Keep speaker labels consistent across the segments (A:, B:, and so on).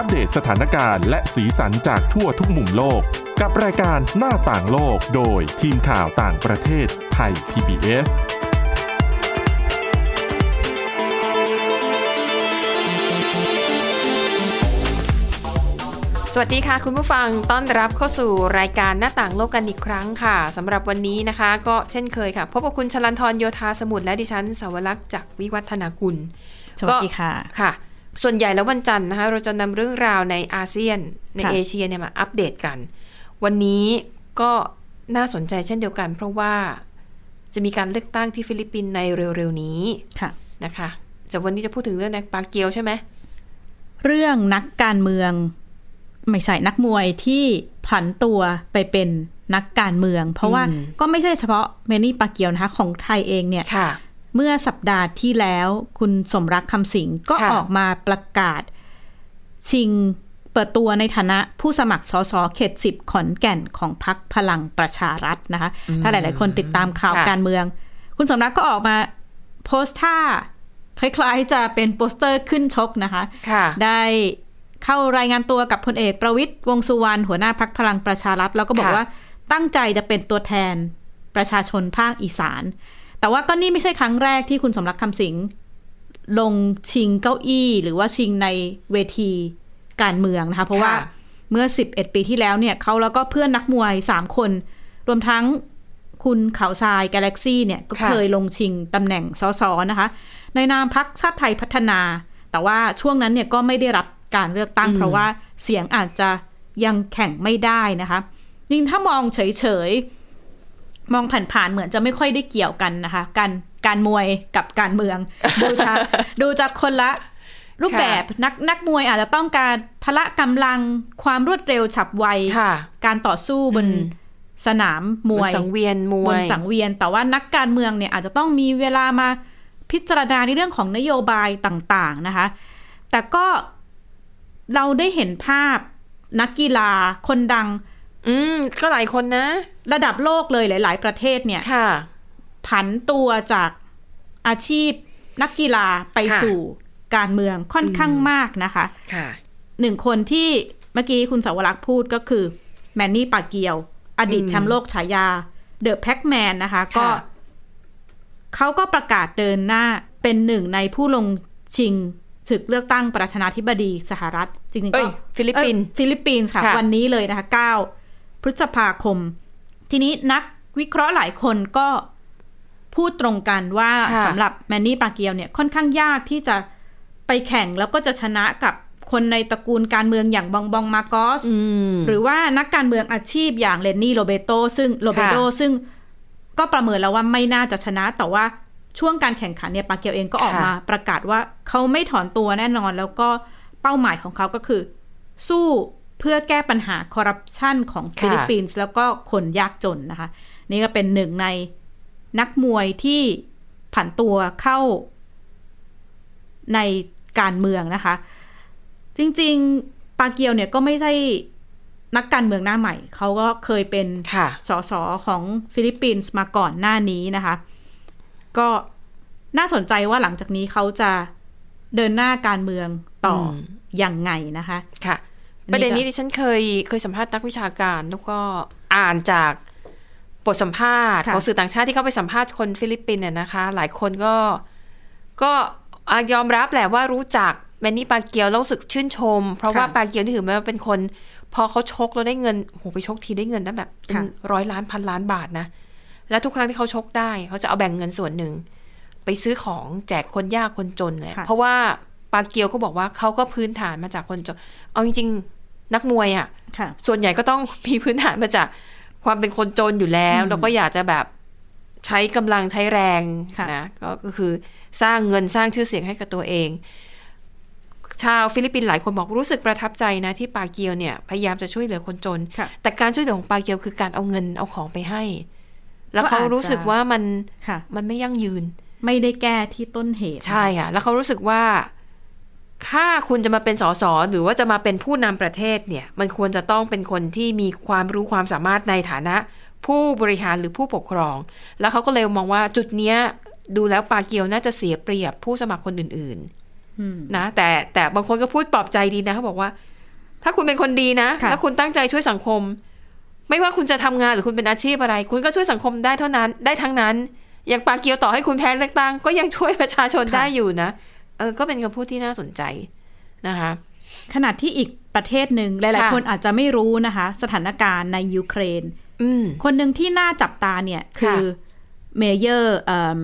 A: อัปเดตสถานการณ์และสีสันจากทั่วทุกมุมโลก กับรายการหน้าต่างโลกโดยทีมข่าวต่างประเทศไทย PBS
B: สวัสดีค่ะ คุณผู้ฟังต้อนรับเข้าสู่รายการหน้าต่างโลกกันอีกครั้งค่ะสำหรับวันนี้นะคะ ก็เช่นเคยค่ะ พบกับคุณชลันทรโยธาสมุทรและดิฉันสาวรักษ์จากวิวัฒนากุล
C: สวัสดีค่ะ
B: ค่ะ ส่วนใหญ่แล้ววันจันทร์นะคะเราจะนำเรื่องราวในอาเซียนใน
C: ค่ะ
B: เอเชียเนี่ยมาอัปเดตกัน วันนี้ก็น่าสนใจเช่นเดียวกัน เพราะว่าจะมีการเลือกตั้งที่ฟิลิปปินส์ในเร็วๆนี้
C: ค่ะ
B: นะคะจะวันนี้จะพูดถึงเรื่องในปาเกียวใช่ไหม
C: เรื่องนักการเมืองไม่ใช่นักมวยที่ผันตัวไปเป็นนักการเมือง เพราะว่าก็ไม่ใช่เฉพาะเมนี่ปาเกียวนะคะของไทยเองเนี่ย
B: ค่ะ
C: เมื่อสัปดาห์ที่แล้วคุณสมรักคำสิงก็
B: ค่ะ
C: ออกมาประกาศ ชิงเปิดตัวในฐานะผู้สมัครสสเขตสิบขอนแก่นของพรรคพลังประชารัฐนะคะ ถ้าหลาย ๆ คนติดตามข่าว
B: ค่ะ
C: การเมือง คุณสมรักก็ออกมาโพสท่า คล้าย ๆ จะเป็นโปสเตอร์ขึ้นชกนะคะ
B: ค่ะ
C: ได้เข้ารายงานตัวกับพลเอกประวิตยวงษ์สุวรรณหัวหน้าพักพลังประชารัฐ แล้วก็บอก
B: ค่ะ
C: ว่าตั้งใจจะเป็นตัวแทนประชาชนภาคอีสาน แต่ว่าก็นี่ไม่ใช่ครั้งแรกที่คุณสมรักคำสิงลงชิงเก้าอี้ หรือว่าชิงในเวทีการเมืองนะคะ เพราะว่า
B: ค่ะ
C: เมื่อ 11 ปีที่แล้วเนี่ยเขาแล้วก็เพื่อนนักมวย 3 คน รวมทั้งคุณเขาทรายกาแล็กซี่เนี่ยก็
B: ค่ะ
C: เคยลงชิงตำแหน่งสสนะคะ ในนามพักชาติไทยพัฒนา แต่ว่าช่วงนั้นเนี่ยก็ไม่ได้รับการเลือกตั้ง เพราะว่าเสียงอาจจะยังแข่งไม่ได้นะคะจริงๆถ้ามองเฉยๆ มองผ่านๆเหมือนจะไม่ค่อยได้เกี่ยวกันนะคะ การการมวยกับการเมือง ดูจากดูจากคนละรูปแบบนักนักมวยอาจจะต้องการพละกำลังความรวดเร็วฉับไว
B: ค่ะ
C: การต่อสู้บน
B: อืม
C: สนามมวย
B: บนสังเวียนมวย
C: บนสังเวียน แต่ว่านักการเมืองเนี่ยอาจจะต้องมีเวลามาพิจารณาในเรื่องของนโยบายต่าง ๆนะคะ แต่ก็เราได้เห็นภาพนักกีฬาคนดัง
B: อืม ก็หลายคนนะ
C: ระดับโลกเลยหลาย ๆ ประเทศเนี่ย
B: ค่ะ
C: ผันตัวจากอาชีพนักกีฬาไป
B: ค่ะ
C: สู่การเมืองค่อนข้างมากนะคะ
B: ค่ะ
C: หนึ่งคนที่เมื่อกี้คุณสาวรักษ์พูดก็คือ แมนนี่ปาเกียว อดีต
B: อืม
C: แชมป์โลกฉายาเดอะแพ็กแมนนะคะ ก็
B: ค่ะ
C: เขาก็ประกาศเดินหน้าเป็นหนึ่งในผู้ลงชิงศึกเลือกตั้งประธานาธิบดีสหรัฐ จริงๆก็
B: เอ้ยฟิลิปปินส์
C: เอ้ยฟิลิปปินส์ค่ะ
B: ค่ะ
C: วันนี้เลยนะคะ 9 พฤษภาคม ทีนี้นักวิเคราะห์หลายคนก็พูดตรงกันว่า
B: ค่ะ
C: สำหรับแมนนี่ปาเกียวเนี่ยค่อนข้างยากที่จะไปแข่งแล้วก็จะชนะกับคนในตระกูลการเมืองอย่างบองบองมาร์กอส
B: อืม
C: หรือว่านักการเมืองอาชีพอย่างเลนี่โรเบรโดซึ่งโรเบโตซึ่งก็ประเมินแล้วว่าไม่น่าจะชนะ แต่ว่าช่วงการแข่งขันเนี่ยปาเกียวเองก็ออก
B: ค่ะ
C: มาประกาศว่าเขาไม่ถอนตัวแน่นอน แล้วก็เป้าหมายของเขาก็คือ สู้ เพื่อแก้ปัญหาคอร์รัปชันของฟิลิปปินส์แล้วก็คนยากจนนะคะ นี่ก็เป็นหนึ่งในนักมวยที่ผันตัวเข้าในการเมืองนะคะ จริง ๆ ปาเกียวเนี่ยก็ไม่ใช่นักการเมืองหน้าใหม่ เขาก็เคยเป็น
B: ค่ะ
C: สสของฟิลิปปินส์มาก่อนหน้านี้นะคะ ก็น่าสนใจว่าหลังจากนี้เขาจะเดินหน้าการเมืองต่ออื
B: ม
C: ยังไงนะคะ
B: ค่ะ
C: นี่ก็
B: ประเด็นนี้ดิฉันเคยเคยสัมภาษณ์นักวิชาการ แล้วก็อ่านจากบทสัมภาษณ์
C: ค่ะ
B: ของสื่อต่างชาติที่เข้าไปสัมภาษณ์คนฟิลิปปินส์เนี่ยนะคะ หลายคนก็ก็อะยอมรับแหละว่ารู้จักแมนนี่ปาเกียวแล้วรู้สึกชื่นชม เพราะว่าปาเกียวนี่ถือว่าเป็นคน พอเขาชกแล้วได้เงินโหไปชกทีได้เงินได้แบบเป็นร้อยล้านพันล้านบาทนะ แล้วทุกครั้งที่เขาชกได้เขาจะเอาแบ่งเงินส่วนหนึ่ง ไปซื้อของแจกคนยากคนจนเลย
C: ค่ะ
B: เพราะว่าปาเกียวก็บอกว่าเขาก็พื้นฐานมาจากคนจน เอาจริงๆ นักมวยอะ
C: ค่ะ
B: ส่วนใหญ่ก็ต้องมีพื้นฐานมาจากความเป็นคนจนอยู่แล้ว
C: อืม
B: แล้วก็อยากจะแบบใช้กำลังใช้แรง
C: ค่ะ
B: นะก็ก็คือสร้างเงินสร้างชื่อเสียงให้กับตัวเอง ชาวฟิลิปปินส์หลายคนบอกรู้สึกประทับใจนะ ที่ปาเกียวเนี่ยพยายามจะช่วยเหลือคนจน
C: ค่ะ
B: แต่การช่วยเหลือของปาเกียวคือการเอาเงินเอาของไปให้ แล้ว
C: ก็
B: เขา
C: อาจจะ
B: รู้สึกว่ามัน
C: ค่ะ
B: มันไม่ยั่งยืน
C: ไม่ได้แก้ที่ต้นเหตุ
B: ใช่ค่ะแล้วเขารู้สึกว่า ถ้าคุณจะมาเป็นสสหรือว่าจะมาเป็นผู้นำประเทศเนี่ย มันควรจะต้องเป็นคนที่มีความรู้ความสามารถในฐานะ ผู้บริหารหรือผู้ปกครอง แล้วเขาก็เลยมองว่าจุดเนี้ยดูแล้วปาเกียวน่าจะเสียเปรียบผู้สมัครคนอื่น
C: อืม
B: นะแต่แต่บางคนก็พูดปลอบใจดีนะเขาบอกว่า ถ้าคุณเป็นคนดีนะ
C: ค่ะ
B: แล้วคุณตั้งใจช่วยสังคม ไม่ว่าคุณจะทำงานหรือคุณเป็นอาชีพอะไร คุณก็ช่วยสังคมได้เท่านั้นได้ทั้งนั้นอย่างปาเกียวต่อให้คุณแพ้เลือกตั้งก็ยังช่วยประชาชนได้อยู่นะ เออก็เป็นคำพูดที่น่าสนใจนะคะ
C: ขณะที่อีกประเทศหนึ่งหลาย
B: ค่ะ
C: ๆคนอาจจะไม่รู้นะคะ สถานการณ์ในยูเครน
B: อืม
C: คนหนึ่งที่น่าจับตาเนี่ยคือ mayor เอิ่ม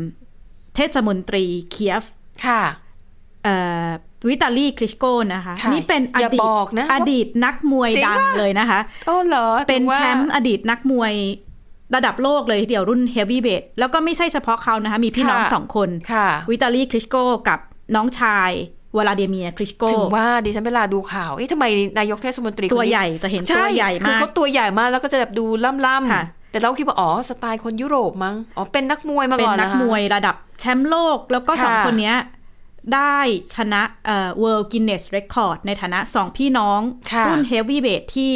C: เทศมนตรีเคียฟ
B: ค่ะ
C: เอ่อวิตาลีคลิชโกนะคะ
B: ค่ะ
C: นี่เป็นอดีต
B: อย่าบอกนะ
C: อดีตนักมวย
B: จริงปะ ดัง
C: เลยนะคะ
B: โอ้เหรอ
C: เป็น
B: ถึงว่า
C: แชมป์อดีตนักมวยระดับโลกเลยทีเดียวรุ่น heavyweight แล้วก็ไม่ใช่เฉพาะเขานะคะ มีพี่น้อง
B: ค่ะ
C: สองคน
B: ค่ะ
C: วิตาลีคลิชโกกับ น้องชายวลาดิเมียร์คลิชโก
B: ถึงว่าดิฉันเวลาดูข่าวเอ๊ะทำไมนายกเทศมนตรีคนนี้
C: ตัวใหญ่จะเห็น
B: ช่
C: ตัวใหญ่
B: คือ
C: มาก
B: เขาตัวใหญ่มากแล้วก็จะแบบดูล่ำ
C: ค่ะ
B: ๆแต่เราคิดว่าอ๋อสไตล์คนยุโรปมั้งอ๋อเป็นนักมวยมา
C: เป็น
B: ก่อน
C: นัก
B: เหรอคะ
C: มวยระดับแชมป์โลก แล้วก็สอง
B: ค่ะ
C: คนเนี้ยได้ชนะเอ่อ World Guinness Record ในฐานะสองพี่น้อง
B: ค่ะ
C: รุ่นเฮฟวีเ i ทที่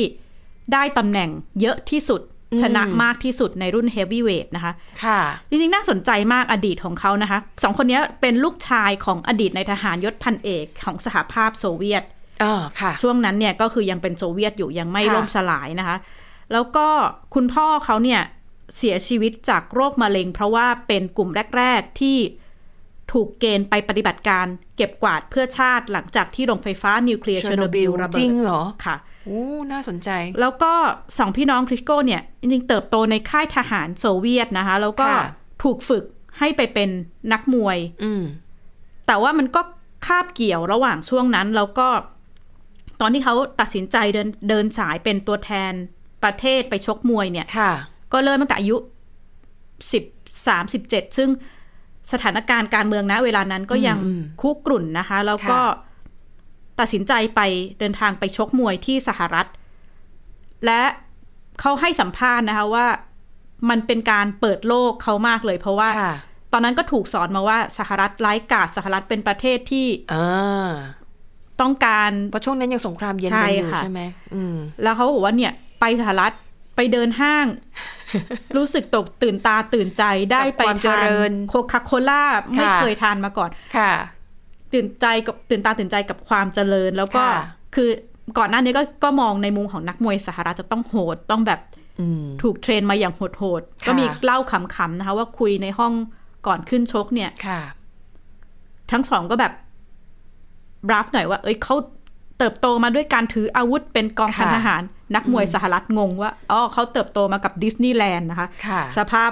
C: ได้ตำแหน่งเยอะที่สุด
B: อืม
C: ชนะมากที่สุดในรุ่นเฮฟวีเ i ทนะคะ
B: ค่ะ
C: จริงๆ น่าสนใจมากอดีตของเขานะคะ สองคนเนี้ยเป็นลูกชายของอดีตนายทหารยศพันเอกของสหภาพโซเวียต
B: อ่าค่ะ
C: ช่วงนั้นเนี่ยก็คือยังเป็นโซเวียตอยู่ยังไม่
B: ค่ะ
C: ล่มสลายนะคะ แล้วก็คุณพ่อเขาเนี่ยเสียชีวิตจากโรคมะเร็ง เพราะว่าเป็นกลุ่มแรก ๆ ที่ถูกเกณฑ์ไปปฏิบัติการเก็บกวาดเพื่อชาติหลังจากที่โรงไฟฟ้านิวเคลียร์เชอร์โนบิลระเบิด
B: จริงเหรอ
C: ค่ะ
B: โอ้น่าสนใจ
C: แล้วก็สองพี่น้องคริสโกเนี่ย จริงๆ เติบโตในค่ายทหารโซเวียตนะคะ แล้วก็
B: ค่ะ
C: ถูกฝึกให้ไปเป็นนักมวย
B: อืม
C: แต่ว่ามันก็คาบเกี่ยวระหว่างช่วงนั้น แล้วก็ ตอนที่เขาตัดสินใจเดินเดินสายเป็นตัวแทนประเทศไปชกมวยเนี่ย
B: ค่ะ
C: ก็เริ่มตั้งแต่อายุสิบสามสิบเจ็ดซึ่งสถานการณ์การเมืองนะเวลานั้นก็ยัง
B: อืม
C: คุกรุ่นนะคะ แล้วก็
B: ค่ะ
C: ตัดสินใจไปเดินทางไปชกมวยที่สหรัฐ และเขาให้สัมภาษณ์นะคะว่ามันเป็นการเปิดโลกเขามากเลย เพราะว่า
B: ค่ะ
C: ตอนนั้นก็ถูกสอนมาว่าสหรัฐไร้กาดสหรัฐเป็นประเทศที่
B: อ่า
C: ต้องการ
B: เพราะช่วงนั้นยังสงครามเย็น
C: ใช่
B: กันอยู่
C: ค่ะ
B: ใช่ไหมอืม
C: แล้วเขาบอกว่าเนี่ยไปสหรัฐไปเดินห้าง รู้สึกตกตื่นตาตื่นใจได้ไป
B: กับความเจ
C: ทาน
B: ริญ
C: โคคาโคล่าไม่
B: ค่ะ
C: เคยทานมาก่อน
B: ค่ะ
C: ตื่นใจกับตื่นตาตื่นใจกับความเจริญ แล้วก็
B: ค่ะ
C: คือก่อนหน้านี้ก็ก็มองในมุมของนักมวยสหรัฐจะต้องโหดต้องแบบ
B: อืม
C: ถูกเทรนมาอย่างโหดๆ
B: ค่ะ
C: ก็มีเล่าขำๆนะคะ ว่าคุยในห้องก่อนขึ้นชกเนี่ย
B: ค่ะ
C: ทั้งสองก็แบบรับหน่อยว่า เอ้ยเขาเติบโตมาด้วยการถืออาวุธเป็นกองพัน
B: ค่ะ
C: ทหาร นักมวยสหรัฐงงว่าอ๋อเขาเติบโตมากับดิสนีย์แลนด์นะคะ
B: ค่ะ
C: สภาพ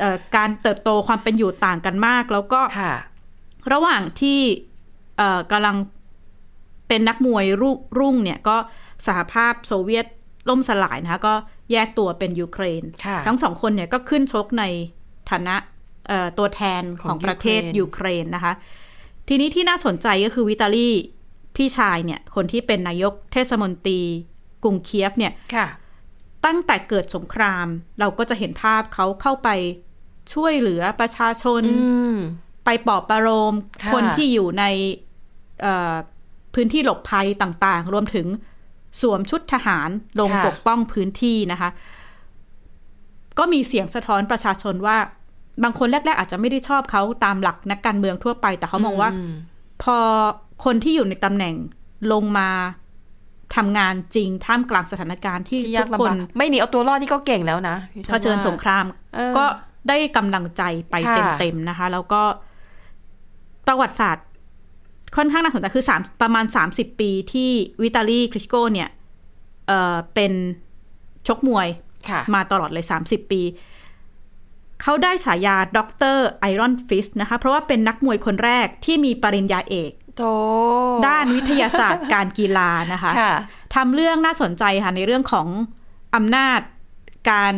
C: เอ่อการเติบโตความเป็นอยู่ต่างกันมาก แล้วก็
B: ค่ะ
C: ระหว่างที่เอ่อกำลังเป็นนักมวยรุ่งรุ่งเนี่ยก็สหภาพโซเวียตล่มสลายนะคะก็แยกตัวเป็นยูเครน
B: ค่ะ
C: ทั้งสองคนเนี่ยก็ขึ้นชกในฐานะเอ่อตัวแทน
B: ข
C: ข
B: อ
C: องงประเทศ
B: ยู
C: ยู
B: เค
C: เค
B: ร
C: ร
B: น
C: นนะคะ ทีนี้ที่น่าสนใจก็คือวิตาลีพี่ชายเนี่ย คนที่เป็นนายกเทศมนตรีกรุงเคียฟเนี่ย
B: ค่ะ
C: ตั้งแต่เกิดสงคราม เราก็จะเห็นภาพเขาเข้าไปช่วยเหลือประชาชน
B: อืม
C: ไปปลอบประโลม
B: ค่ะ
C: คนที่อยู่ในเอ่อพื้นที่หลบภัยต่างๆ รวมถึงสวมชุดทหารลง
B: ค่ะ
C: ปกป้องพื้นที่นะคะ ก็มีเสียงสะท้อนประชาชนว่า บางคนแรก ๆ อาจจะไม่ได้ชอบเขาตามหลักนักการเมืองทั่วไป แต่เขามองว่า พอคนที่อยู่ในตำแหน่งลงมาทำงานจริงท่ามกลางสถานการณ์ที่
B: ที่ยากลำบาก ทุกคนไม่หนีเอาตัวรอดนี่ก็เก่งแล้วนะดิฉัน
C: เผชิญ
B: ว่า
C: สงคราม
B: เออ
C: ก็ได้กำลังใจไป
B: ค่ะ
C: เต็มๆนะคะ แล้วก็ ประวัติศาสตร์ค่อนข้างน่าสนใจคือสามประมาณ30ปีที่วิตาลีคลิชโกเนี่ยเอ่อเป็นชกมวย
B: ค่ะ
C: มาตลอดเลย30ปี เขาได้ฉายา Doctor Iron Fist นะคะ เพราะว่าเป็นนักมวยคนแรกที่มีปริญญาเอก
B: โต
C: ด้านวิทยาศาสตร์การกีฬานะคะ
B: ค่ะ
C: ทำเรื่องน่าสนใจค่ะในเรื่องของอำนาจการ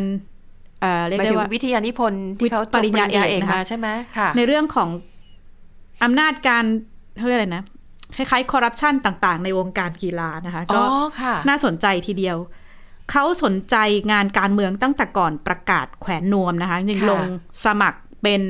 C: เอ่อเรียก
B: หมาย
C: ได้
B: ถึง
C: ว่า
B: วิทยานิพนธ์ที่เขาจบ
C: ปริญญาเอก
B: เอก
C: นะคะ
B: มาใช่ไหมค่ะ
C: ในเรื่องของ อำนาจการเขาเรียกอะไรนะคล้ายๆคอร์รัปชันต่างๆ ในวงการกีฬานะคะ
B: อ๋
C: ก็
B: อค่ะ
C: น่าสนใจทีเดียว เขาสนใจงานการเมืองตั้งแต่ก่อนประกาศแขวนนวมนะคะยัง
B: ค่ะ
C: ลงสมัครเป็น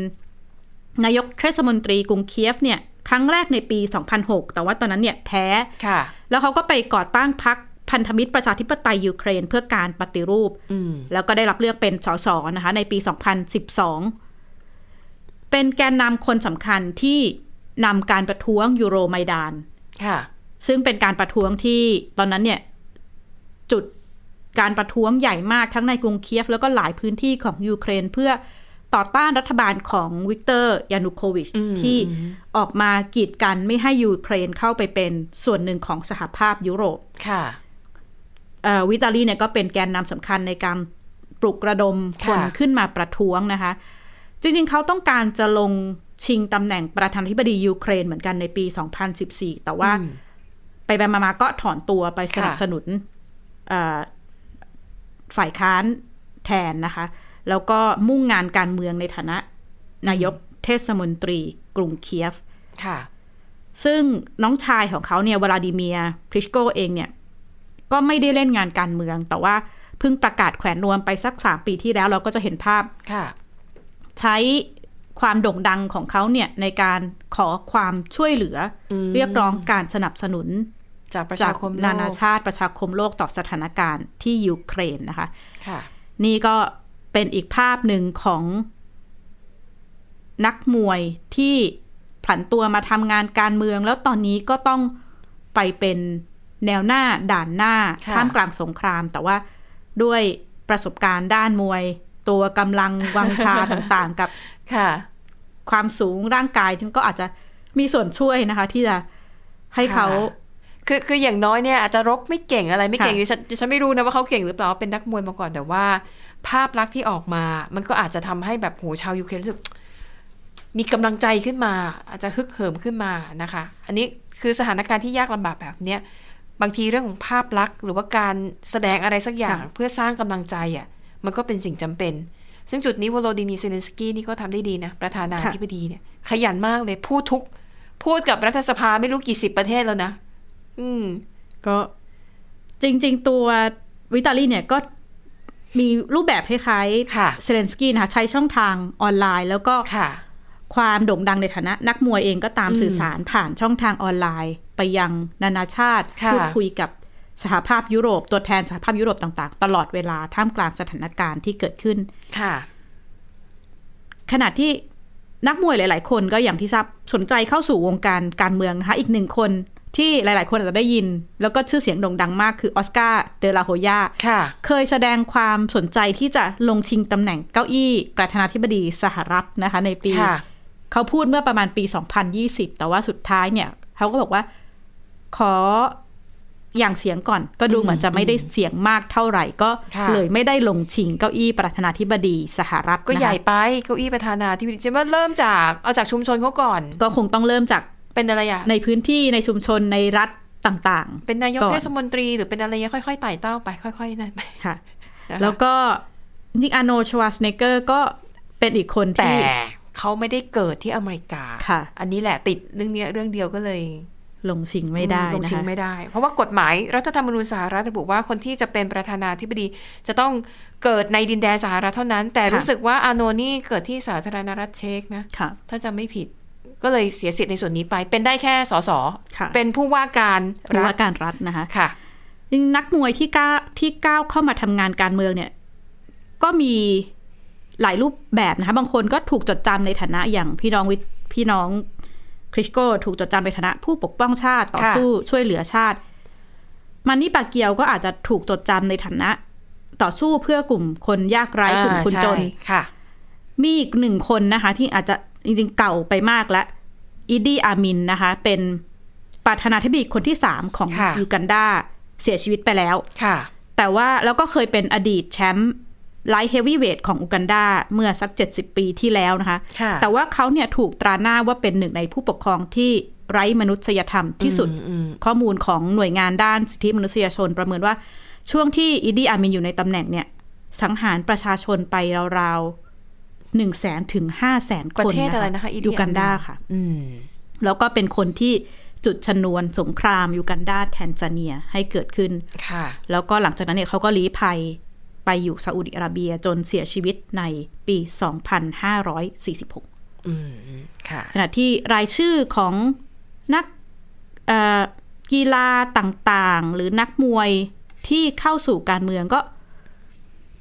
C: นายกเทศมนตรีกรุงเคียฟเนี่ยครั้งแรกในปี 2006 แต่ว่าตอนนั้นเนี่ยแพ้
B: ค่ะ
C: แล้วเขาก็ไปก่อตั้งพรรคพันธมิตรประชาธิปไตยยูเครนเพื่อการปฏิรูป
B: อืม
C: แล้วก็ได้รับเลือกเป็นสสนะคะ ในปี 2012 เป็นแกนนำคนสำคัญที่นำการประท้วงยูโรไมดาน
B: ค่ะ
C: ซึ่งเป็นการประท้วงที่ตอนนั้นเนี่ย จุดการประท้วงใหญ่มากทั้งในกรุงเคียฟ แล้วก็หลายพื้นที่ของยูเครนเพื่อต่อต้านรัฐบาลของวิกเตอร์ยานุโควิช
B: อืม
C: ที่
B: อืม
C: ออกมากีดกันไม่ให้ยูเครนเข้าไปเป็นส่วนหนึ่งของสหภาพยุโรป
B: ค่ะ
C: เอ่อวิตาลีเนี่ยก็เป็นแกนนำสำคัญในการปลุกระดมคน
B: ค่ะ
C: ขึ้นมาประท้วงนะคะ จริงๆ เขาต้องการจะลงชิงตำแหน่งประธานาธิบดียูเครนเหมือนกันในปี 2014 แต่ว่า
B: อืม
C: ไปไปมาๆก็ถอนตัวไปสนับ
B: ค่ะ
C: สนุนเอ่อฝ่ายค้านแทนนะคะ แล้วก็มุ่งงานการเมืองในฐานะนายกเทศมนตรีกรุงเคียฟ
B: ค่ะ
C: ซึ่งน้องชายของเขาเนี่ยวลาดิเมียร์คริชโกเองเนี่ย ก็ไม่ได้เล่นงานการเมือง แต่ว่าเพิ่งประกาศแขวนนวมไปสักสามปีที่แล้วเราก็จะเห็นภาพ
B: ค่ะ
C: ใช้ความโด่งดังของเขาเนี่ยในการขอความช่วยเหลืออ
B: ม
C: เรียกร้องการสนับสนุน
B: จากประ
C: จา
B: ชากคมโลก
C: นานาชาติประชาคมโลกต่อสถานการณ์ที่ยูเครนนะคะ
B: ค่ะ
C: นี่ก็เป็นอีกภาพหนึ่งของนักมวยที่ผันตัวมาทำงานการเมือง แล้วตอนนี้ก็ต้องไปเป็นแนวหน้าด่านหน้า
B: ค่ะ
C: ท่ามกลางสงคราม แต่ว่าด้วยประสบการณ์ด้านมวย ตัวกำลังวังชาต่างๆ กับ
B: ค่ะ
C: ความสูงร่างกายที่ก็อาจจะมีส่วนช่วยนะคะ ที่จะให้เขา
B: คือคืออย่างน้อยเนี่ยอาจจะรบไม่เก่งอะไรไม่เก่ง
C: ค่ะ
B: ดิฉันดิฉันไม่รู้นะว่าเขาเก่งหรือเปล่าเป็นนักมวยมาก่อนแต่ว่า ภาพลักษณ์ที่ออกมา มันก็อาจจะทำให้แบบโหชาวยูเครนรู้สึก มีกำลังใจขึ้นมา อาจจะฮึกเหิมขึ้นมานะคะ อันนี้คือสถานการณ์ที่ยากลำบากแบบเนี้ยบางทีเรื่องของภาพลักษณ์ หรือว่าการแสดงอะไรสักอย่างเพื่อสร้างกำลังใจอะ มันก็เป็นสิ่งจำเป็น ซึ่งจุดนี้วโลดิมีร์เซเลนสกี้นี่ก็ทำได้ดีนะ ประธานาธิบดีเนี่ย ขยันมากเลยพูดทุก พูดกับรัฐสภาไม่รู้กี่สิบประเทศแล้วนะ อืม
C: ก็จริง ๆ ตัววิตาลีเนี่ยก็มีรูปแบบคล้าย
B: ค่ะ
C: ๆเซเลนสกี้นะคะใช้ช่องทางออนไลน์แล้วก็
B: ค่ะ
C: ความโด่งดังในฐานะ นักมวยเองก็ตาม
B: อืม
C: สื่อสารผ่านช่องทางออนไลน์ ไปยังนานาชาติ
B: ค่ะ
C: พูดคุยกับ สหภาพยุโรปตัวแทนสหภาพยุโรปต่าง ๆ ตลอดเวลาท่ามกลางสถานการณ์ที่เกิดขึ้น
B: ค่ะ
C: ขณะที่นักมวยหลาย ๆ คนก็อย่างที่ทราบสนใจเข้าสู่วงการการเมืองนะคะอีกหนึ่งคนที่หลาย ๆ คนอาจจะได้ยิน แล้วก็ชื่อเสียงโด่งดังมากคือออสการ์เดลาโฮยา
B: ค่ะ
C: เคยแสดงความสนใจที่จะลงชิงตำแหน่งเก้าอี้ประธานาธิบดีสหรัฐนะคะ ในปี
B: ค่ะ
C: เขาพูดเมื่อประมาณปี 2020 แต่ว่าสุดท้ายเนี่ย เขาก็บอกว่าขอ อย่างเสียงก่อน ก็ดูเหมือนจะไม่ได้เสียงมากเท่าไหร่ก็
B: ค่ะ
C: เลยไม่ได้ลงชิงเก้าอี้ประธานาธิบดีสหรัฐ
B: ก็
C: นะคะ
B: ใหญ่ไปเก้าอี้ประธานาธิบดีจะว่าเริ่มจากเอาจากชุมชนเขาก่อน
C: ก็คงต้องเริ่มจาก
B: เป็นอะไรอะ
C: ในพื้นที่ในชุมชนในรัฐต่าง
B: เป็นนายก
C: ก่อน
B: เทศมนตรีหรือเป็นอะไรเงี้ยค่อยๆไต่เต้าไปค่อยๆนั่นไป
C: ๆค่ะ
B: นะคะ
C: แล้วก็จริงๆอาโนชวาสเนเกอร์ก็เป็นอีกคน
B: แต่
C: ที่
B: เขาไม่ได้เกิดที่อเมริกา
C: ค่ะ
B: อันนี้แหละติดเรื่องเนี้ยเรื่องเดียวก็เลย
C: ลงชิงไม่ได้
B: ลง
C: นะ
B: ชิง
C: คะ
B: ไม่ได้ เพราะว่ากฎหมายรัฐธรรมนูญสหรัฐระบุว่าคนที่จะเป็นประธานาธิบดีจะต้องเกิดในดินแดนสหรัฐเท่านั้น แต่
C: ค่ะ
B: รู้สึกว่าอาโนนี่เกิดที่สาธารณรัฐเช็กนะ
C: ค่ะ
B: ถ้าจะไม่ผิดก็เลยเสียสิทธิ์ในส่วนนี้ไป เป็นได้แค่สส
C: ค่ะ
B: เป็นผู้ว่าการ
C: ผู้
B: รั
C: ว่า
B: ฐ
C: การรัฐนะคะ
B: ค่ะ
C: จริงๆนักมวยที่ก้าวที่ก้าวเข้ามาทำงานการเมืองเนี่ย ก็มีหลายรูปแบบนะคะ บางคนก็ถูกจดจำในฐานะอย่างพี่น้องวิทพี่น้อง คริสโกถูกจดจำในฐานะผู้ปกป้องชาติต่อ
B: ค่ะ
C: สู้ช่วยเหลือชาติ มันนี่ปาเกียวก็อาจจะถูกจดจำในฐานะ ต่อสู้เพื่อกลุ่มคนยากไร้กลุ่มคนจน
B: อ่าใช่ค่ะ
C: มีอีกหนึ่งคนนะคะ ที่อาจจะจริงๆเก่าไปมากแล้วอีดีอามินนะคะ เป็นประธานาธิบดีคนที่สามของ
B: ค่ะ
C: ยูกันดาเสียชีวิตไปแล้ว
B: ค่ะ
C: แต่ว่าแล้วก็เคยเป็นอดีตแชมป์ ไลท์เฮฟวี่เวทของอูกันดาเมื่อสัก 70 ปีที่แล้วนะคะ
B: ค่ะ
C: แต่ว่าเขาเนี่ยถูกตราหน้าว่าเป็นหนึ่งในผู้ปกครองที่ไร้มนุษยธรรมที่สุด
B: อืมอืม
C: ข้อมูลของหน่วยงานด้านสิทธิมนุษยชนประเมินว่าช่วงที่อีดีอามินอยู่ในตำแหน่งเนี่ยสังหารประชาชนไปราวๆหนึ่งแสนถึงห้าแสน
B: ประ
C: คน
B: เทศอะไรนะคะอี
C: ยูกันดาค่ะ
B: อืม
C: แล้วก็เป็นคนที่จุดชนวนสงครามยูกันดาแทนซาเนียให้เกิดขึ้น
B: ค่ะ
C: แล้วก็หลังจากนั้นเนี่ยเขาก็ลี้ภัย ไปอยู่ซาอุดิอาระเบียจนเสียชีวิตในปี 2546
B: อืมค่ะ
C: ขณะที่รายชื่อของนักเอ่อกีฬาต่างๆ หรือนักมวยที่เข้าสู่การเมืองก็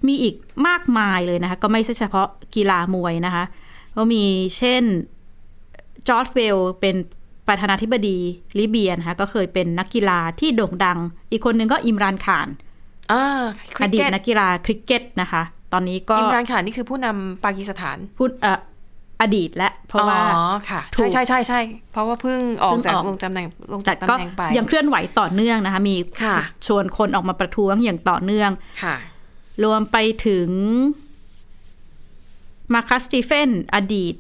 C: มีอีกมากมายเลยนะคะ ก็ไม่ใช่เฉพาะกีฬามวยนะคะก็มีเช่นจอร์จเวลเป็นประธานาธิบดีลิเบียนะคะก็เคยเป็นนักกีฬาที่โด่งดัง อีกคนหนึ่งก็อิมรานข่าน
B: อ่าค
C: อ
B: ริก
C: ดีต
B: เก็ต
C: นักกีฬาคริกเก็ตนะคะ ตอนนี้ก็
B: อิมรานข่านนี่คือผู้นำปากีสถาน
C: พูดเอ่ออดีตและเพราะว่า
B: อ๋อค่ะ
C: ถู
B: ใช่
C: ก
B: ใช่ใช่ใช่เพราะว่าเพิ่งออก
C: เพิ่ง
B: จาก
C: ออก
B: ลงตำแหน่งลง
C: แต่
B: จาก
C: ก็
B: ตำแหน่งไป
C: ยังเคลื่อนไหวต่อเนื่องนะคะ มี
B: ค่ะ
C: ชวนคนออกมาประท้วงอย่างต่อเนื่อง
B: ค่ะ
C: รวมไปถึงมาคัสสตีเฟนอดีต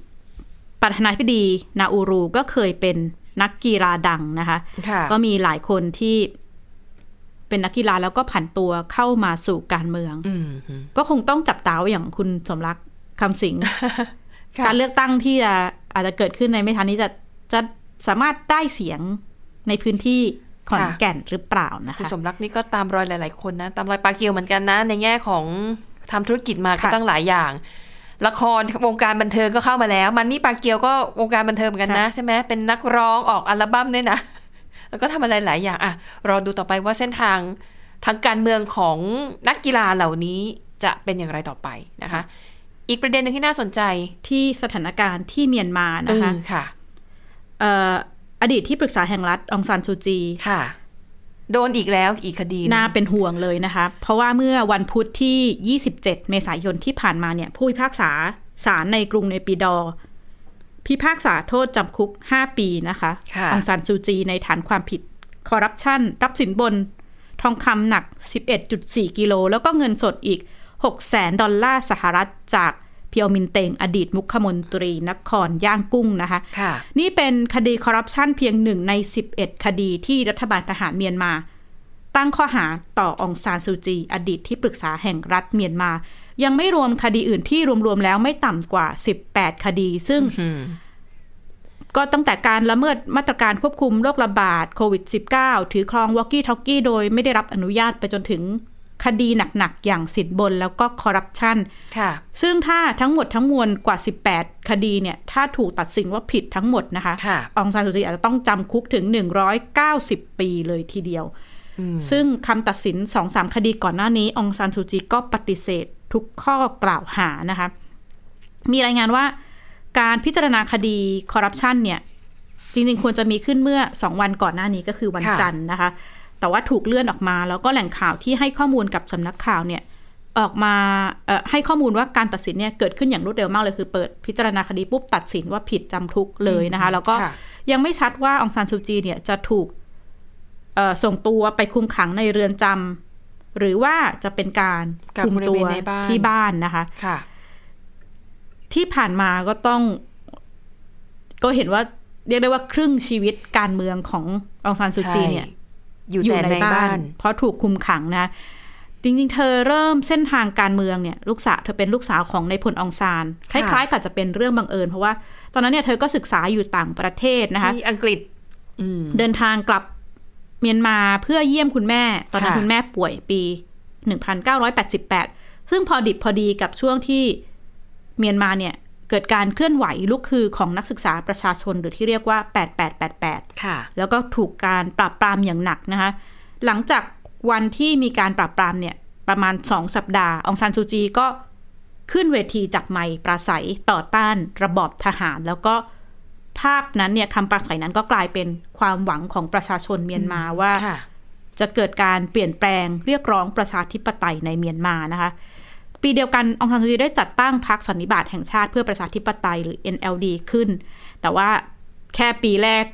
C: ประธานาธิบดีนาอูรูก็เคยเป็นนักกีฬาดังนะคะ
B: ค่ะ
C: ก็มีหลายคนที่ เป็นนักกีฬาแล้วก็ผันตัวเข้ามาสู่การเมือง
B: อืม
C: ก็คงต้องจับตาไว้อย่างคุณสมรักคำสิง
B: ค่ะ
C: การเลือกตั้งที่จะอาจจะเกิดขึ้นในไม่ทันนี้จะจะสามารถได้เสียงในพื้นที่ขอนแก่นหรือเปล่านะ
B: คุณ
C: คะ
B: สมรักนี่ก็ตามรอยหลาย ๆ คนนะตามรอยปาเกียวเหมือนกันนะ ในแง่ของทำธุรกิจมาก็
C: ค่ะ
B: ตั้งหลายอย่าง ละครวงการบันเทิงก็เข้ามาแล้ว มันนี่ปาเกียวก็วงการบันเทิงเหมือนกันนะใช่ไหมเป็นนักร้องออกอัลบั้มด้วยนะ แล้วก็ทำอะไรหลายอย่างอะรอดูต่อไปว่าเส้นทางทางการเมืองของนักกีฬาเหล่านี้จะเป็นอย่างไรต่อไปนะคะ อีกประเด็นหนึ่งที่น่าสนใจ
C: ที่สถานการณ์ที่เมียนมานะคะ
B: เออค่ะ
C: เอ่ออดีตที่ปรึกษาแห่งรัฐองซานซูจี
B: ค่ะ โดนอีกแล้วอีกคดีหนึ่ง
C: น่าเป็นห่วงเลยนะคะ เพราะว่าเมื่อวันพุธที่ 27 เมษายนที่ผ่านมาเนี่ย ผู้พิพากษาศาลในกรุงเนปิดอร์ พิพากษาโทษจำคุก 5 ปีนะคะ
B: ค่ะ
C: องซานซูจีในฐานความผิดคอร์รัปชันรับสินบน ทองคำหนัก 11.4 กิโล แล้วก็เงินสดอีก 6 แสนดอลลาร์สหรัฐจากเพียวมินเตงอดีตมุขมนตรีนครย่างกุ้งนะคะ
B: ค่ะ
C: นี่เป็นคดีคอร์รัปชันเพียงหนึ่งใน 11 คดีที่รัฐบาลทหารเมียนมา ตั้งข้อหาต่อองซานซูจี อดีตที่ปรึกษาแห่งรัฐเมียนมา ยังไม่รวมคดีอื่นที่รวมๆแล้วไม่ต่ำกว่า 18 คดี ซึ่ง
B: อืม
C: ก็ตั้งแต่การละเมิดมาตรการควบคุมโรคระบาดโควิด -19 ถือครองวอกกี้ท็อกกี้โดยไม่ได้รับอนุญาตไปจนถึงคดีหนักๆ อย่างสินบนแล้วก็คอร์รัปชัน
B: ค่ะ
C: ซึ่งถ้าทั้งหมดทั้งมวลกว่า 18 คดีเนี่ย ถ้าถูกตัดสินว่าผิดทั้งหมดนะคะ
B: ค่ะ
C: องซานซูจีอาจจะต้องจำคุกถึง 190 ปีเลยทีเดียว
B: อืม
C: ซึ่งคำตัดสิน2-3คดีก่อนหน้านี้ องซานซูจีก็ปฏิเสธ ทุกข้อกล่าวหานะคะ มีรายงานว่าการพิจารณาคดีคอร์รัปชันเนี่ย จริงๆ ควรจะมีขึ้นเมื่อ 2 วันก่อนหน้านี้ก็คือวัน
B: ค่ะ
C: จันทร์นะคะ แต่ว่าถูกเลื่อนออกมา แล้วก็แหล่งข่าวที่ให้ข้อมูลกับสำนักข่าวเนี่ยออกมาเอ่อให้ข้อมูลว่าการตัดสินเนี่ยเกิดขึ้นอย่างรวดเร็วมากเลยคือเปิดพิจารณาคดีปุ๊บตัดสินว่าผิดจำคุกเลยนะคะ แล้วก็
B: ค่ะ
C: ยังไม่ชัดว่าองซานซูจีเนี่ยจะถูกเอ่อส่งตัวไปคุมขังในเรือนจำ หรือว่าจะเป็นการ
B: กัก
C: คุม
B: บริ
C: ตั
B: เว
C: ว
B: ณในบ้าน
C: ที่บ้านนะคะ
B: ค่ะ
C: ที่ผ่านมาก็ต้อง ก็เห็นว่าเรียกได้ว่าครึ่งชีวิตการเมืองขององซานซูจีเนี่ย
B: อยู่แต่ในบ้าน
C: เพราะถูกคุมขังนะจริงๆ เธอเริ่มเส้นทางการเมืองเนี่ยลูกสาวเธอเป็นลูกสาวของในายพลองซานค
B: ค่ะ
C: ล้ายๆกับจะเป็นเรื่องบังเอิญเพราะว่า ตอนนั้นเนี่ยเธอก็ศึกษาอยู่ต่างประเทศนะคะ
B: ที่อังกฤษอืม
C: เดินทางกลับ เมียนมาเพื่อเยี่ยมคุณแม่ ตอนนั้น
B: ค่ะ
C: คุณแม่ป่วยปี 1988 ซึ่งพอดิบพอดีกับช่วงที่เมียนมาเนี่ยเกิดการเคลื่อนไหวลุกคือของนักศึกษาประชาชนหรือที่เรียกว่า 8888
B: ค่ะ
C: แล้วก็ถูกการปราบปรามอย่างหนักนะคะ หลังจากวันที่มีการปราบปรามเนี่ยประมาณสองสัปดาห์ องซานซูจีก็ขึ้นเวทีจับไมค์ปราศัยต่อต้านระบอบทหาร แล้วก็ ภาพนั้นเนี่ยคำปราศัยนั้นก็กลายเป็นความหวังของประชาชนเมียนมาว่า
B: ค่ะ
C: จะเกิดการเปลี่ยนแปลงเรียกร้องประชาธิปไตยในเมียนมานะคะ ปีเดียวกันองซานซูจีได้จัดตั้งพรรคสันนิบาตแห่งชาติเพื่อประชาธิปไตยหรือ NLD ขึ้น แต่ว่าแค่ปีแรก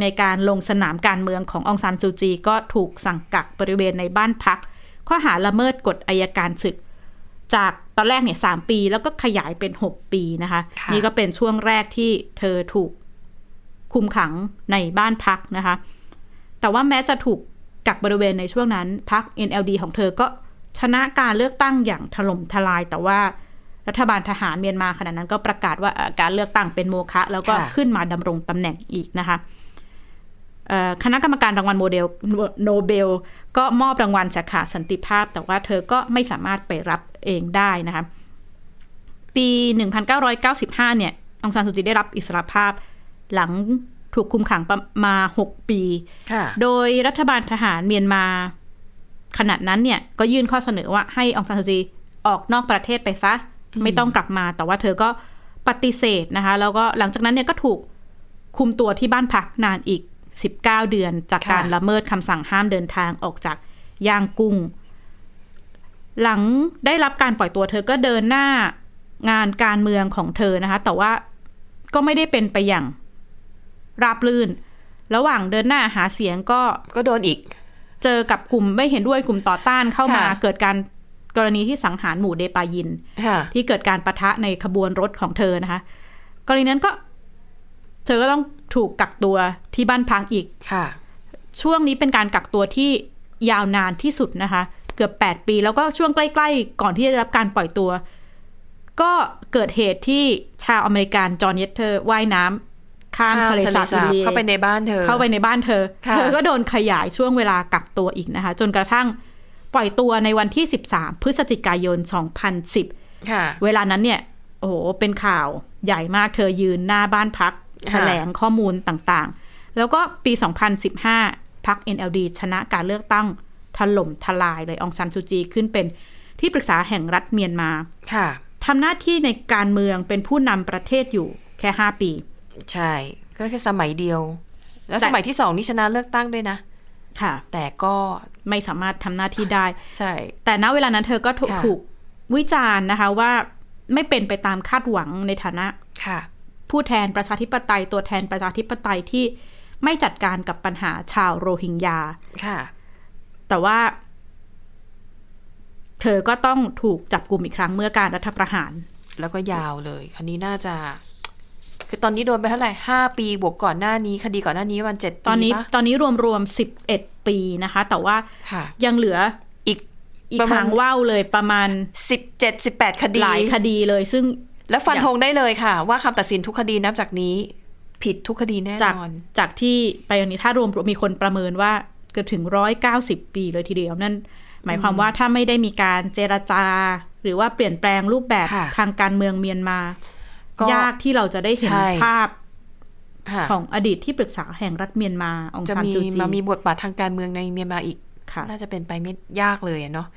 C: ในการลงสนามการเมืองขององซานซูจี ก็ถูกสั่งกักบริเวณในบ้านพัก ข้อหาละเมิดกฎอายการศึก จากตอนแรกเนี่ยสามปี แล้วก็ขยายเป็น 6 ปีนะคะ
B: ค่ะ
C: นี่ก็เป็นช่วงแรกที่เธอถูก คุมขังในบ้านพักนะคะ แต่ว่าแม้จะถูกกักบริเวณในช่วงนั้นพรรค NLD ของเธอก็ชนะการเลือกตั้งอย่างถล่มทลาย แต่ว่ารัฐบาลทหารเมียนมาขณะนั้นก็ประกาศว่าการเลือกตั้งเป็นโมฆะแล้วก็ขึ้นมาดำรงตำแหน่งอีกนะคะคณะกรรมการรางวัลโมเดลโนเบล ก็มอบรางวัลสาขาสันติภาพ แต่ว่าเธอก็ไม่สามารถไปรับเองได้นะคะ ปี 1995 เนี่ย องซานซูจีได้รับอิสรภาพ หลังถูกคุมขังประมา 6 ปี
B: ค่ะ
C: โดยรัฐบาลทหารเมียนมา ขณะนั้นเนี่ย ก็ยื่นข้อเสนอว่าให้องซานซูจีออกนอกประเทศไปซะ ไม่ต้องกลับมา แต่ว่าเธอก็ปฏิเสธนะคะ แล้วก็หลังจากนั้นเนี่ยก็ถูกคุมตัวที่บ้านพักนานอีก 19 เดือน จาก
B: ค่ะ
C: การละเมิดคำสั่งห้ามเดินทางออกจากย่างกุ้ง หลังได้รับการปล่อยตัวเธอก็เดินหน้างานการเมืองของเธอนะคะ แต่ว่าก็ไม่ได้เป็นไปอย่าง ราบรื่น ระหว่างเดินหน้าหาเสียงก็
B: ก็โดนอีก
C: เจอกับกลุ่มไม่เห็นด้วยกลุ่มต่อต้านเข้ามา
B: ค่ะ
C: เกิดการกรณีที่สังหารหมู่เดปายิน
B: ค่ะ
C: ที่เกิดการประทะในขบวนรถของเธอนะคะ กรณีนั้นก็ เธอก็ต้องถูกกักตัวที่บ้านพักอีก
B: ค่ะ
C: ช่วงนี้เป็นการกักตัวที่ยาวนานที่สุดนะคะ เกือบ 8 ปีแล้วก็ช่วงใกล้ ๆ ก่อนที่จะได้รับการปล่อยตัว ก็เกิดเหตุที่ชาวอเมริกันจอห์นเยตเตอร์ว่ายน้ำ ข้ามทะเลสาบอินเดีย
B: เข้าไปในบ้านเธอ
C: เข้าไปในบ้านเธอ
B: ค่ะ
C: เธอก็โดนขยายช่วงเวลากักตัวอีกนะคะ จนกระทั่งปล่อยตัวในวันที่ 13 พฤศจิกายน 2010
B: ค่ะ
C: เวลานั้นเนี่ย โอ้โห เป็นข่าวใหญ่มากเธอยืนหน้าบ้านพัก
B: ค่ะ
C: แถลงข้อมูลต่างๆ แล้วก็ปี 2015พัก NLD ชนะการเลือกตั้งถล่มทลายเลยองซันซูจีขึ้นเป็นที่ปรึกษาแห่งรัฐเมียนมา
B: ค่ะ
C: ทำหน้าที่ในการเมืองเป็นผู้นำประเทศอยู่แค่ 5 ปี
B: ใช่ ก็แค่สมัยเดียว แล้ว
C: แต่
B: สมัยที่สองนี่ชนะเลือกตั้งด้วยนะ
C: ค่ะ
B: แต่ก็
C: ไม่สามารถทำหน้าที่ได้
B: ใช่
C: แต่ณเวลานั้นเธอก็ถูก
B: ค่ะ
C: ถูกวิจารณ์นะคะว่าไม่เป็นไปตามคาดหวังในฐานะ
B: ค่ะ
C: ผู้แทนประชาธิปไตยตัวแทนประชาธิปไตยที่ไม่จัดการกับปัญหาชาวโรฮิงญา
B: ค่ะ
C: แต่ว่า เธอก็ต้องถูกจับกลุ่มอีกครั้งเมื่อการรัฐประหาร
B: แล้วก็ยาวเลย คันนี้น่าจะ คือตอนนี้โดนไปเท่าไหร่ห้าปีบวกก่อนหน้านี้คดีก่อนหน้านี้วันเจ็ดปี
C: ตอนนี้
B: ปะ
C: ตอนนี้รวมรวมสิบเอ็ดปีนะคะ แต่ว่า
B: ค่ะ
C: ยังเหลือ
B: อีก
C: อีก
B: ประมาณ
C: หางว่าวเลยประมาณ
B: สิบเจ็ดสิบแปดคดี
C: หลายคดีเลย ซึ่ง
B: แล้วฟันธงได้เลยค่ะ ว่าคำตัดสินทุกคดีนับจากนี้ ผิดทุกคดีแน่
C: จาก
B: นอน
C: จากที่ไปอย่างนี้ถ้ารวมมีคนประเมินว่าเกือบถึงร้อยเก้าสิบปีเลยทีเดียวนั่นหมายความว่าถ้าไม่ได้มีการเจรจา หรือว่าเปลี่ยนแปลงรูปแบบ
B: ค่ะ
C: ทางการเมืองเมียนมา
B: ก็
C: ยากที่เราจะได้เห็น
B: ใช่
C: ภาพ
B: ค่ะ
C: ของอดีตที่ปรึกษาแห่งรัฐเมียนมาอง
B: จะ
C: ซาน
B: มี
C: จูจี
B: มามีบทบาททางการเมืองในเมียนมาอีก
C: ค่ะ
B: น่าจะเป็นไปไม่ยากเลยอะเนาะ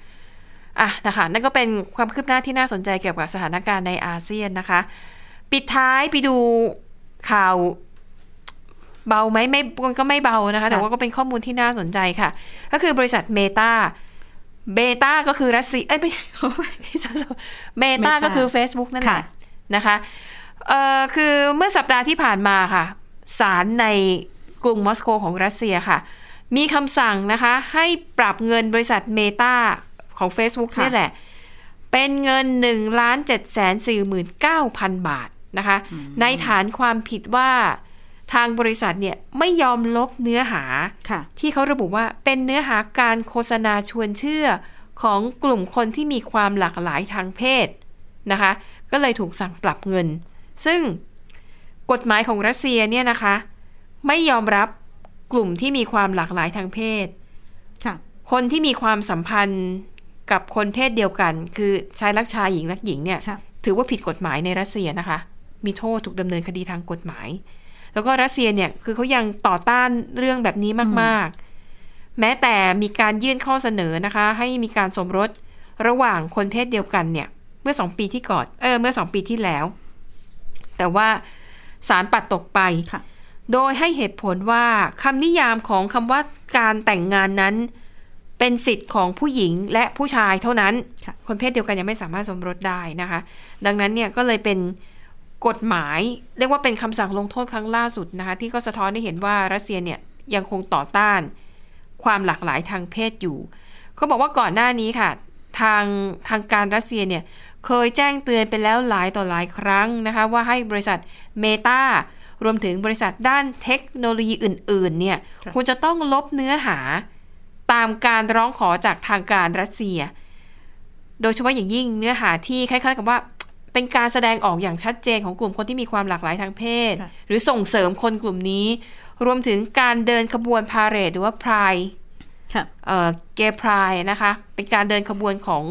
B: อะนะคะนั่นก็เป็นความคืบหน้าที่น่าสนใจเกี่ยวกับสถานการณ์ในอาเซียนนะคะ ปิดท้ายไปดูข่าวเบาไหมไม่มันก็ไม่เบานะคะ แต่ว่าก็เป็นข้อมูลที่น่าสนใจค่ะ ก็คือบริษัทเมตาเบต้าก็คือรัสเซียเอ้ยไม่เมตา
C: Meta
B: ก็คือ Facebook นั่นแห
C: ค่ะ
B: ละ นะคะเอ่อคือเมื่อสัปดาห์ที่ผ่านมาค่ะศาลในกรุงมอสโกของรัสเซียค่ะ มีคำสั่งนะคะให้ปรับเงินบริษัทเมตาของ Facebook
C: ค่ะ
B: นี่แหละ เป็นเงิน1ล้าน7แสน49,000 บาทนะคะ ในฐานความผิดว่าทางบริษัทเนี่ยไม่ยอมลบเนื้อหา
C: ค่ะ
B: ที่เขาระบุว่าเป็นเนื้อหาการโฆษณาชวนเชื่อของกลุ่มคนที่มีความหลากหลายทางเพศนะคะ ก็เลยถูกสั่งปรับเงิน ซึ่งกฎหมายของรัสเซียเนี่ยนะคะ ไม่ยอมรับกลุ่มที่มีความหลากหลายทางเพศ
C: ค่ะ
B: คนที่มีความสัมพันธ์กับคนเพศเดียวกัน คือชายรักชายหญิงรักหญิงเนี่ย
C: ค่ะ
B: ถือว่าผิดกฎหมายในรัสเซียนะคะ มีโทษถูกดำเนินคดีทางกฎหมาย แล้วก็รัสเซียเนี่ยคือเขายังต่อต้านเรื่องแบบนี้มากๆ แม้แต่มีการยื่นข้อเสนอนะคะ ให้มีการสมรสระหว่างคนเพศเดียวกันเนี่ยเมื่อสองปีที่ก่อนเออเมื่อสองปีที่แล้ว แต่ว่าศาลปัดตกไป
C: ค่ะ
B: โดยให้เหตุผลว่าคำนิยามของคำว่าการแต่งงานนั้น เป็นสิทธิ์ของผู้หญิงและผู้ชายเท่านั้น
C: ค่ะ
B: คนเพศเดียวกันยังไม่สามารถสมรสได้นะคะ ดังนั้นเนี่ยก็เลยเป็นกฎหมาย เรียกว่าเป็นคำสั่งลงโทษครั้งล่าสุดนะคะ ที่ก็สะท้อนให้เห็นว่ารัสเซียเนี่ยยังคงต่อต้านความหลากหลายทางเพศอยู่ เขาบอกว่าก่อนหน้านี้ค่ะ ทางทางการรัสเซียเนี่ยเคยแจ้งเตือนไปแล้วหลายต่อหลายครั้งนะคะว่าให้บริษัทเมตารวมถึงบริษัทด้านเทคโนโลยีอื่น ๆ เนี่ย
C: ค่ะ
B: ควรจะต้องลบเนื้อหาตามการร้องขอจากทางการรัสเซีย โดยเฉพาะอย่างยิ่งเนื้อหาที่คล้าย ๆ กับว่าเป็นการแสดงออกอย่างชัดเจนของกลุ่มคนที่มีความหลากหลายทางเพศ
C: ค่ะ
B: หรือส่งเสริมคนกลุ่มนี้ รวมถึงการเดินขบวนพาเหรดหรือว่าพราย
C: ค่ะ
B: เกย์พรายนะคะ เป็นการเดินขบวนของ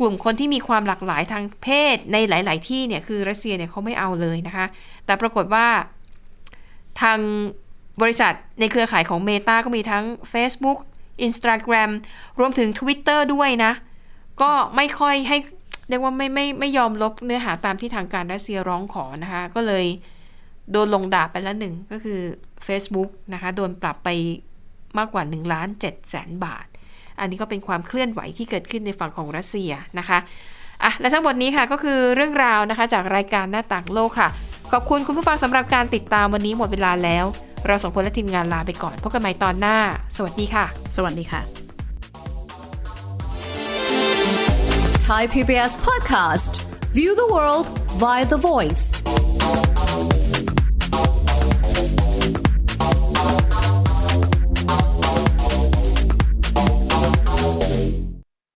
B: กลุ่มคนที่มีความหลากหลายทางเพศในหลาย ๆ ที่เนี่ยคือรัสเซียเนี่ยเขาไม่เอาเลยนะคะ แต่ปรากฏว่าทางบริษัทในเครือข่ายของ Meta ก็มีทั้ง Facebook Instagram รวมถึง Twitter ด้วยนะ ก็ไม่ค่อยให้เรียกว่าไม่ไม่ไม่ยอมลบเนื้อหาตามที่ทางการรัสเซียร้องขอนะคะ ก็เลยโดนลงดาบไปแล้วหนึ่งก็คือ Facebook นะคะ โดนปรับไป มากกว่า1ล้าน7แสนบาท อันนี้ก็เป็นความเคลื่อนไหวที่เกิดขึ้นในฝั่งของรัสเซียนะคะอะและทั้งหมดนี้ค่ะก็คือเรื่องราวนะคะจากรายการหน้าต่างโลกค่ะ ขอบคุณคุณผู้ฟังสำหรับการติดตามวันนี้หมดเวลาแล้ว เราสองคนและทีมงานลาไปก่อนพบกันใหม่ตอนหน้า สวัสดีค่ะ
C: สวัสดีค่ะ
D: Thai PBS podcast. View the world via the voice.